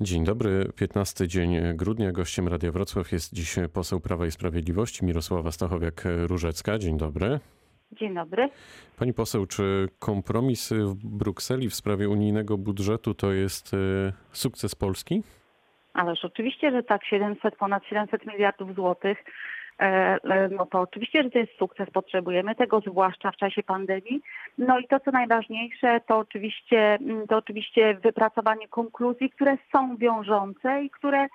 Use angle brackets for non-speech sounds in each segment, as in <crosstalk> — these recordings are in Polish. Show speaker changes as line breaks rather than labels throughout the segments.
Dzień dobry, 15 dzień grudnia. Gościem Radia Wrocław jest dziś poseł Prawa i Sprawiedliwości Mirosława Stachowiak-Różecka. Dzień dobry.
Dzień dobry.
Pani poseł, czy kompromis w Brukseli w sprawie unijnego budżetu to jest e, sukces Polski?
Ależ oczywiście, że tak, 700, ponad 700 miliardów złotych no to oczywiście, że to jest sukces, potrzebujemy tego, zwłaszcza w czasie pandemii. No i to, co najważniejsze, to oczywiście, mm, to oczywiście wypracowanie konkluzji, które są wiążące i które e,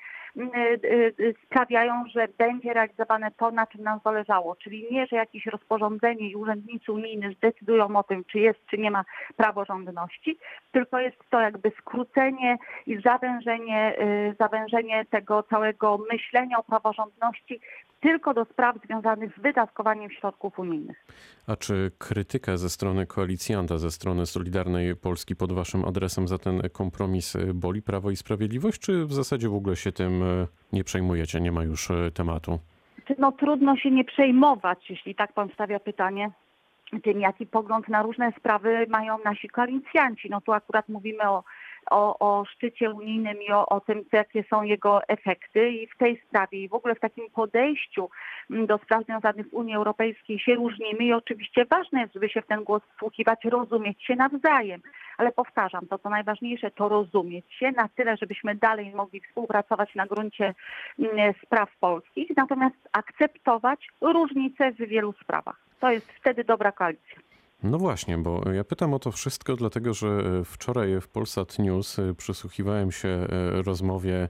sprawiają, że będzie realizowane to, na czym nam zależało. Czyli nie, że jakieś rozporządzenie i urzędnicy unijni zdecydują o tym, czy jest, czy nie ma praworządności, tylko jest to jakby skrócenie i zawężenie, zawężenie tego całego myślenia o praworządności tylko do spraw związanych z wydatkowaniem środków unijnych.
A czy krytyka ze strony koalicjanta, ze strony Solidarnej Polski pod waszym adresem za ten kompromis boli Prawo i Sprawiedliwość, czy w zasadzie w ogóle się tym e, nie przejmujecie, nie ma już e, tematu?
No trudno się nie przejmować, jeśli tak pan stawia pytanie tym, jaki pogląd na różne sprawy mają nasi koalicjanci. No tu akurat mówimy o o, o szczycie unijnym i o, o tym, jakie są jego efekty i w tej sprawie i w ogóle w takim podejściu mm, do spraw związanych z Unią Europejskiej się różnimy i oczywiście ważne jest, żeby się w ten głos wsłuchiwać, rozumieć się nawzajem. Ale powtarzam, to co najważniejsze to rozumieć się na tyle, żebyśmy dalej mogli współpracować na gruncie mm, spraw polskich, natomiast akceptować różnice w wielu sprawach. To jest wtedy dobra koalicja.
No właśnie, bo ja pytam o to wszystko, dlatego że e, wczoraj w Polsat News e, przysłuchiwałem się e, rozmowie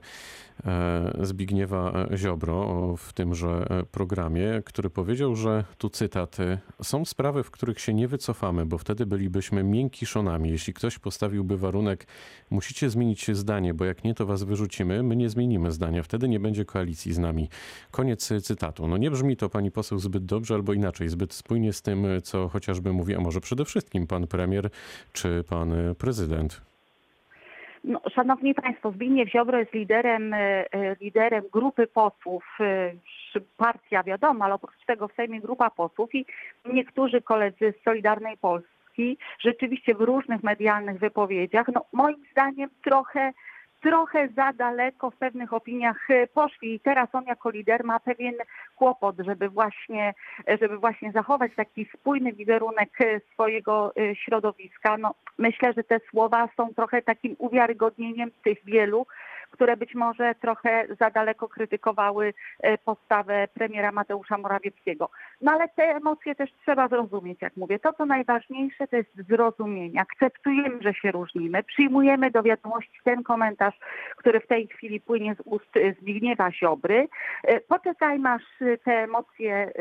Zbigniewa Ziobro w tymże programie, który powiedział, że tu cytat: Są sprawy, w których się nie wycofamy, bo wtedy bylibyśmy miękkiszonami. Jeśli ktoś postawiłby warunek, musicie zmienić zdanie, bo jak nie, to was wyrzucimy, my nie zmienimy zdania, wtedy nie będzie koalicji z nami. Koniec cytatu. No nie brzmi to pani poseł zbyt dobrze, albo inaczej, zbyt spójnie z tym, co chociażby mówi może przede wszystkim pan premier czy pan prezydent?
No, szanowni Państwo, Zbigniew Ziobro jest liderem, e, liderem grupy posłów, e, partia wiadomo, ale oprócz tego w Sejmie grupa posłów i niektórzy koledzy z Solidarnej Polski rzeczywiście w różnych medialnych wypowiedziach, no moim zdaniem trochę trochę za daleko w pewnych opiniach e, poszli i teraz on jako lider ma pewien kłopot, żeby właśnie, żeby właśnie zachować taki spójny wizerunek e, swojego e, środowiska. No, myślę, że te słowa są trochę takim uwiarygodnieniem tych wielu, które być może trochę za daleko krytykowały e, postawę premiera Mateusza Morawieckiego. No ale te emocje też trzeba zrozumieć, jak mówię. To, co najważniejsze, to jest zrozumienie. Akceptujemy, że się różnimy, przyjmujemy do wiadomości ten komentarz, który w tej chwili płynie z ust e, Zbigniewa Ziobry. E, poczekajmy, aż te emocje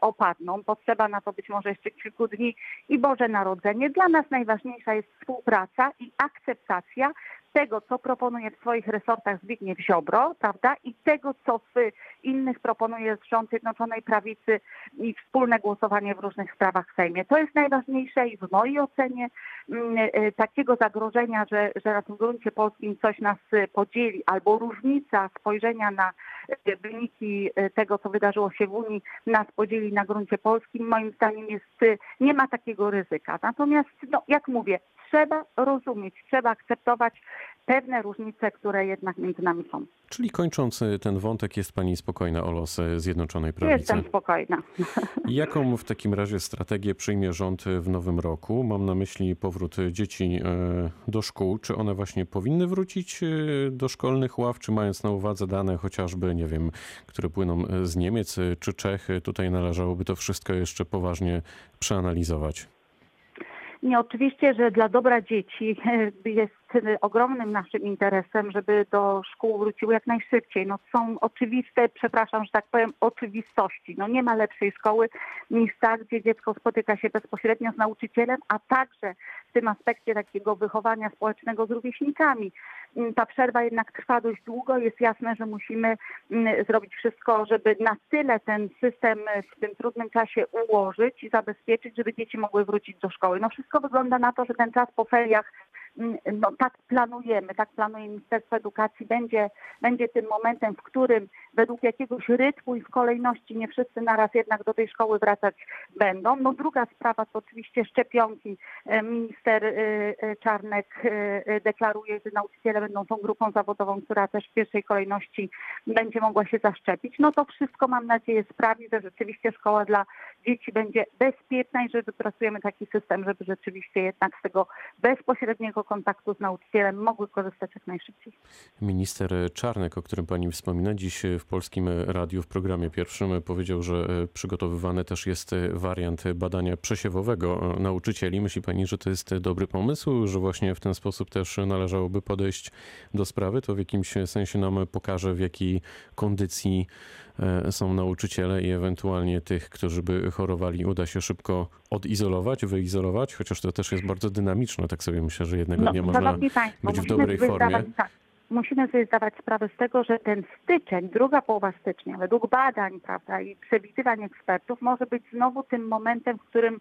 opadną. Potrzeba na to być może jeszcze kilku dni i Boże Narodzenie. Dla nas najważniejsza jest współpraca i akceptacja tego, co proponuje w swoich resortach Zbigniew Ziobro, prawda, i tego, co w innych proponuje rząd Zjednoczonej Prawicy i wspólne głosowanie w różnych sprawach w Sejmie. To jest najważniejsze i w mojej ocenie mm, e, takiego zagrożenia, że, że na tym gruncie polskim coś nas podzieli, albo różnica spojrzenia na e, wyniki e, tego, co wydarzyło się w Unii, nas podzieli na gruncie polskim, moim zdaniem jest, nie ma takiego ryzyka. Natomiast, no, jak mówię, trzeba rozumieć, trzeba akceptować pewne różnice, które jednak między nami są.
Czyli kończąc ten wątek, jest Pani spokojna o losy Zjednoczonej Prawicy?
Jestem spokojna. <laughs>
Jaką w takim razie strategię przyjmie rząd w nowym roku? Mam na myśli powrót dzieci e, do szkół. Czy one właśnie powinny wrócić e, do szkolnych ław, czy mając na uwadze dane chociażby, nie wiem, które płyną z Niemiec czy Czech, tutaj należałoby to wszystko jeszcze poważnie przeanalizować?
Nie, oczywiście, że dla dobra dzieci <laughs> jest ogromnym naszym interesem, żeby do szkół wróciły jak najszybciej. No są oczywiste, przepraszam, że tak powiem, oczywistości. No nie ma lepszej szkoły niż ta, gdzie dziecko spotyka się bezpośrednio z nauczycielem, a także w tym aspekcie takiego wychowania społecznego z rówieśnikami. Mm, ta przerwa jednak trwa dość długo. Jest jasne, że musimy mm, zrobić wszystko, żeby na tyle ten system w tym trudnym czasie ułożyć i zabezpieczyć, żeby dzieci mogły wrócić do szkoły. No wszystko wygląda na to, że ten czas po feriach no tak planujemy, tak planuje Ministerstwo Edukacji, będzie, będzie tym momentem, w którym według jakiegoś rytmu i w kolejności nie wszyscy naraz jednak do tej szkoły wracać będą. No druga sprawa to oczywiście szczepionki. E, Minister e, e, Czarnek deklaruje, że nauczyciele będą tą grupą zawodową, która też w pierwszej kolejności będzie mogła się zaszczepić. No to wszystko mam nadzieję sprawi, że rzeczywiście szkoła dla dzieci będzie bezpieczna i że wypracujemy taki system, żeby rzeczywiście jednak z tego bezpośredniego kontaktu z nauczycielem mogły korzystać jak najszybciej.
Minister Czarnek, o którym pani wspomina, dziś w Polskim Radiu w programie pierwszym powiedział, że przygotowywany też jest wariant badania przesiewowego nauczycieli. Myśli pani, że to jest dobry pomysł, że właśnie w ten sposób też należałoby podejść do sprawy? To w jakimś sensie nam pokaże, w jakiej kondycji e, są nauczyciele i ewentualnie tych, którzy by chorowali, uda się szybko odizolować, wyizolować, chociaż to też jest bardzo dynamiczne. Tak sobie myślę, że jednego
No,
dnia można
państwo,
być w dobrej formie.
Zdawać, tak, musimy sobie zdawać sprawę z tego, że ten styczeń, druga połowa stycznia, według badań prawda, i przewidywań ekspertów, może być znowu tym momentem, w którym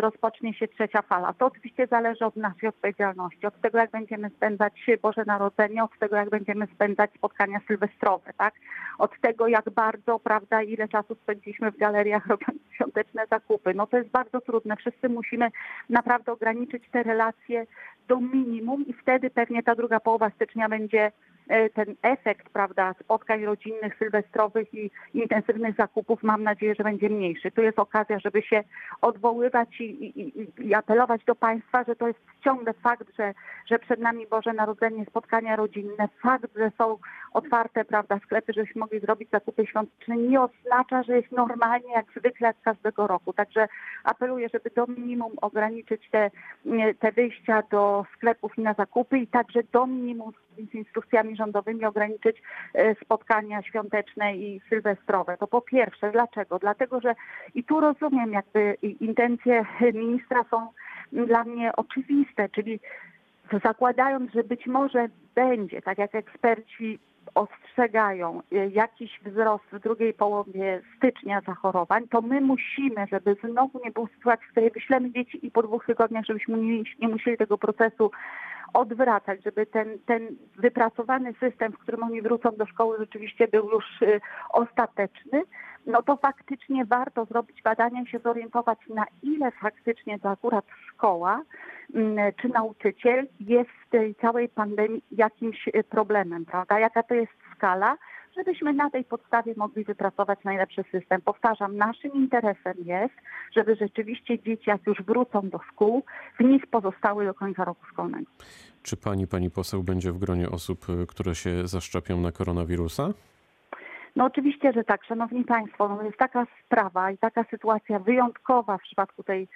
rozpocznie się trzecia fala. To oczywiście zależy od naszej odpowiedzialności, od tego, jak będziemy spędzać Boże Narodzenie, od tego, jak będziemy spędzać spotkania sylwestrowe, tak? Od tego, jak bardzo, prawda, ile czasu spędziliśmy w galeriach <laughs> robiąc świąteczne zakupy. No to jest bardzo trudne. Wszyscy musimy naprawdę ograniczyć te relacje do minimum i wtedy pewnie ta druga połowa stycznia będzie e, ten efekt, prawda, spotkań rodzinnych, sylwestrowych i intensywnych zakupów, mam nadzieję, że będzie mniejszy. Tu jest okazja, żeby się odwoływać i, i, i- apelować do państwa, że to jest ciągle fakt, że, że przed nami Boże Narodzenie, spotkania rodzinne, fakt, że są otwarte, prawda, sklepy, żebyśmy mogli zrobić zakupy świąteczne, nie oznacza, że jest normalnie jak zwykle jak każdego roku. Także apeluję, żeby do minimum ograniczyć te, te wyjścia do sklepów i na zakupy i także do minimum z instrukcjami rządowymi ograniczyć e, spotkania świąteczne i sylwestrowe. To po pierwsze. Dlaczego? Dlatego, że i tu rozumiem jakby intencje ministra są dla mnie oczywiste, czyli zakładając, że być może będzie, tak jak eksperci ostrzegają, y, jakiś wzrost w drugiej połowie stycznia zachorowań, to my musimy, żeby znowu nie było sytuacji, w której wyślemy dzieci i po dwóch tygodniach, żebyśmy nie, musieli tego procesu odwracać, żeby ten, ten wypracowany system, w którym oni wrócą do szkoły, rzeczywiście był już y, ostateczny, no to faktycznie warto zrobić badania i się zorientować, na ile faktycznie to akurat szkoła czy nauczyciel jest w tej całej pandemii jakimś y, problemem, prawda? Jaka to jest skala, żebyśmy na tej podstawie mogli wypracować najlepszy system. Powtarzam, naszym interesem jest, żeby rzeczywiście dzieci, jak już wrócą do szkół, w nich pozostały do końca roku szkolnego.
Czy pani, pani poseł będzie w gronie osób, y, które się zaszczepią na koronawirusa?
No oczywiście, że tak, Szanowni Państwo, no jest taka sprawa i taka sytuacja wyjątkowa w przypadku tej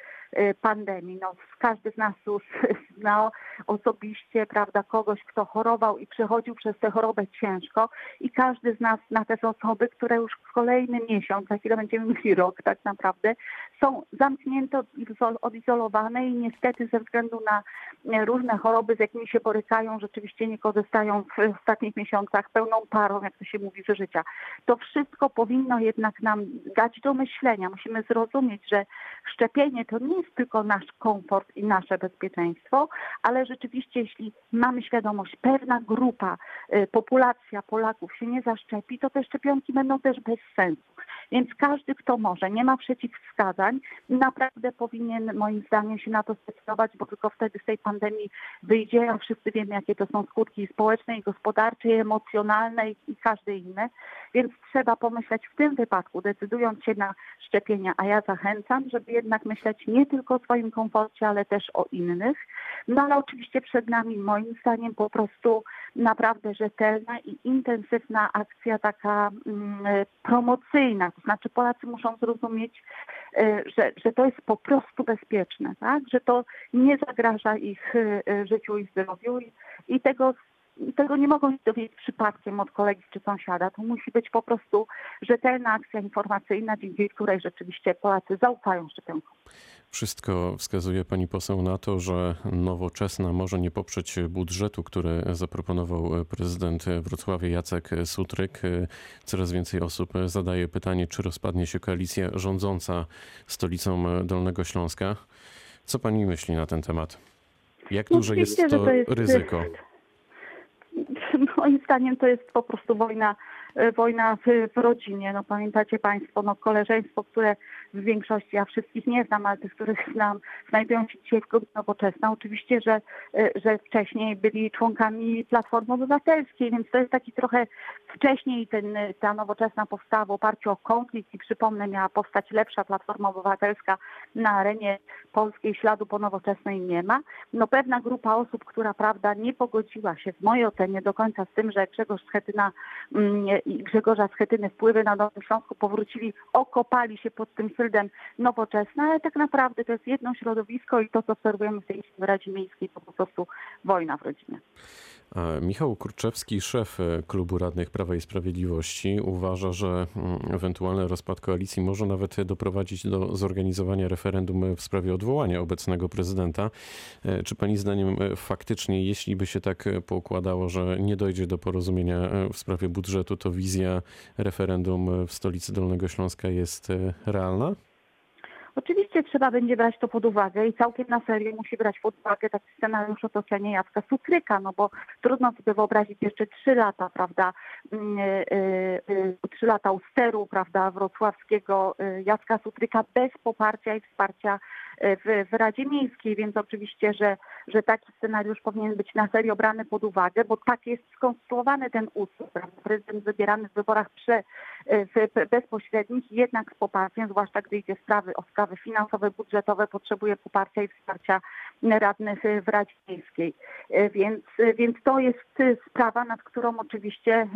pandemii. No, każdy z nas już <laughs> zna osobiście, prawda, kogoś, kto chorował i przechodził przez tę chorobę ciężko i każdy z nas zna też osoby, które już w kolejny miesiąc, za chwilę będziemy mieli rok tak naprawdę, są zamknięte, odizol- odizolowane i niestety ze względu na e, różne choroby, z jakimi się borykają, rzeczywiście nie korzystają w ostatnich miesiącach pełną parą, jak to się mówi, że życia. To wszystko powinno jednak nam dać do myślenia. Musimy zrozumieć, że szczepienie to nie jest tylko nasz komfort i nasze bezpieczeństwo, ale rzeczywiście jeśli mamy świadomość, pewna grupa, y, populacja Polaków się nie zaszczepi, to te szczepionki będą też bez sensu. Więc każdy, kto może, nie ma przeciwwskazań, naprawdę powinien moim zdaniem się na to zdecydować, bo tylko wtedy z tej pandemii wyjdzie, a wszyscy wiemy, jakie to są skutki społeczne, i gospodarcze, i emocjonalne i, każde inne. Więc trzeba pomyśleć w tym wypadku, decydując się na szczepienia, a ja zachęcam, żeby jednak myśleć nie tylko o swoim komforcie, ale też o innych. No ale oczywiście przed nami moim zdaniem po prostu naprawdę rzetelna i intensywna akcja taka mm, promocyjna. To znaczy Polacy muszą zrozumieć, e, że, że to jest po prostu bezpieczne, tak? że to nie zagraża ich e, życiu i zdrowiu i, i tego tego nie mogą się dowiedzieć przypadkiem od kolegi czy sąsiada. To musi być po prostu rzetelna akcja informacyjna, dzięki której rzeczywiście Polacy zaufają szczepionkom.
Wszystko wskazuje pani poseł na to, że nowoczesna może nie poprzeć budżetu, który zaproponował prezydent Wrocławia Jacek Sutryk. Coraz więcej osób zadaje pytanie, czy rozpadnie się koalicja rządząca stolicą Dolnego Śląska. Co pani myśli na ten temat? Jak
No
duże jest to,
to jest-
ryzyko? <laughs>
Moim zdaniem to jest po prostu wojna, e, wojna w, w rodzinie. No pamiętacie Państwo, no koleżeństwo, które w większości, ja wszystkich nie znam, ale tych, których znam, znajdują się dzisiaj w grupie nowoczesna. Oczywiście, że, e, że wcześniej byli członkami Platformy Obywatelskiej, więc to jest taki trochę wcześniej ten, ta nowoczesna powstała w oparciu o konflikt i przypomnę, miała powstać lepsza Platforma Obywatelska na arenie polskiej, śladu po nowoczesnej nie ma. No pewna grupa osób, która prawda nie pogodziła się w mojej ocenie do końca z tym, że Grzegorz Schetyna mm, i Grzegorza Schetyny wpływy na Nowym Śląsku powrócili, okopali się pod tym szyldem nowoczesna, ale tak naprawdę to jest jedno środowisko i to, co obserwujemy w tej w Radzie Miejskiej, to po prostu wojna w rodzinie.
Michał Kurczewski, szef e, klubu radnych Prawa i Sprawiedliwości, uważa, że mm, ewentualny rozpad koalicji może nawet doprowadzić do zorganizowania referendum w sprawie odwołania obecnego prezydenta. E, Czy pani zdaniem e, faktycznie, jeśli by się tak poukładało, że nie dojdzie do porozumienia w sprawie budżetu, to wizja referendum w stolicy Dolnego Śląska jest realna?
Oczywiście trzeba będzie brać to pod uwagę i całkiem na serio musi brać pod uwagę taki scenariusz otoczenia Jacka Sutryka, no bo trudno sobie wyobrazić jeszcze trzy lata, prawda, mm, y, y, trzy lata u steru, prawda, wrocławskiego y, Jacka Sutryka bez poparcia i wsparcia y, w, w Radzie Miejskiej, więc oczywiście, że, że taki scenariusz powinien być na serio brany pod uwagę, bo tak jest skonstruowany ten prawda, prezydent wybierany w wyborach prze, w, w, bezpośrednich, jednak z poparciem, zwłaszcza gdy idzie sprawy o sprawy finansowe, budżetowe, potrzebuje poparcia i wsparcia radnych y, w Radzie Miejskiej. Y, Więc, więc to jest sprawa, nad którą oczywiście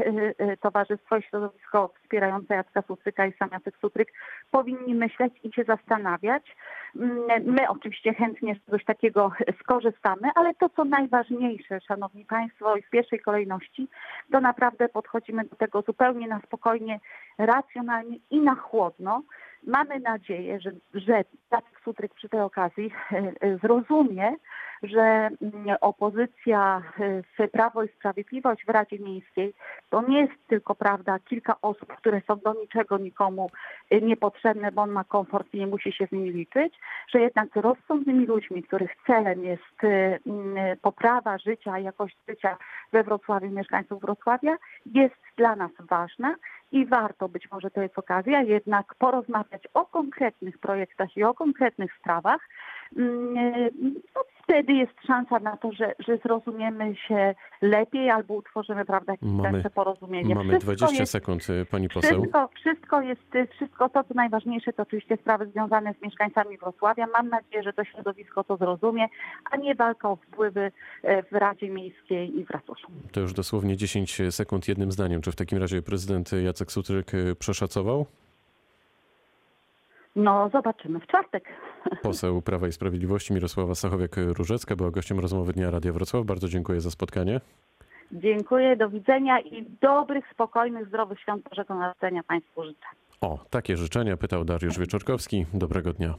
Towarzystwo i Środowisko wspierające Jacka Sutryka i sam Jacek Sutryk powinni myśleć i się zastanawiać. Mm, My oczywiście chętnie z czegoś takiego skorzystamy, ale to, co najważniejsze, Szanowni Państwo, i w pierwszej kolejności, to naprawdę podchodzimy do tego zupełnie na spokojnie, racjonalnie i na chłodno. Mamy nadzieję, że, że Jacek Sutryk przy tej okazji e, e, zrozumie, że mm, opozycja e, w Prawo i Sprawiedliwość w Radzie Miejskiej to nie jest tylko, prawda, kilka osób, które są do niczego nikomu niepotrzebne, bo on ma komfort i nie musi się z nimi liczyć, że jednak rozsądnymi ludźmi, których celem jest mm, poprawa życia, jakość życia we Wrocławiu, mieszkańców Wrocławia, jest dla nas ważna i warto, być może to jest okazja, jednak porozmawiać o konkretnych projektach i o konkretnych sprawach. Mm, No, wtedy jest szansa na to, że, że zrozumiemy się lepiej albo utworzymy prawda, jakieś
Mamy-
porozumienie.
Mamy
Wszystko
20
jest,
sekund, e, pani poseł.
Wszystko, wszystko jest, y, wszystko to, co najważniejsze, to oczywiście sprawy związane z mieszkańcami Wrocławia. Mam nadzieję, że to środowisko to zrozumie, a nie walka o wpływy e, w Radzie Miejskiej i w ratuszu.
To już dosłownie 10 sekund jednym zdaniem. Czy w takim razie prezydent Jacek Sutryk przeszacował?
No, zobaczymy w czwartek.
Poseł Prawa i Sprawiedliwości Mirosława Stachowiak-Różecka była gościem rozmowy Dnia Radia Wrocław. Bardzo dziękuję za spotkanie.
Dziękuję, do widzenia i dobrych, spokojnych, zdrowych świąt Bożego Narodzenia Państwu życzę.
O, takie życzenia pytał Dariusz Wieczorkowski. Dobrego dnia.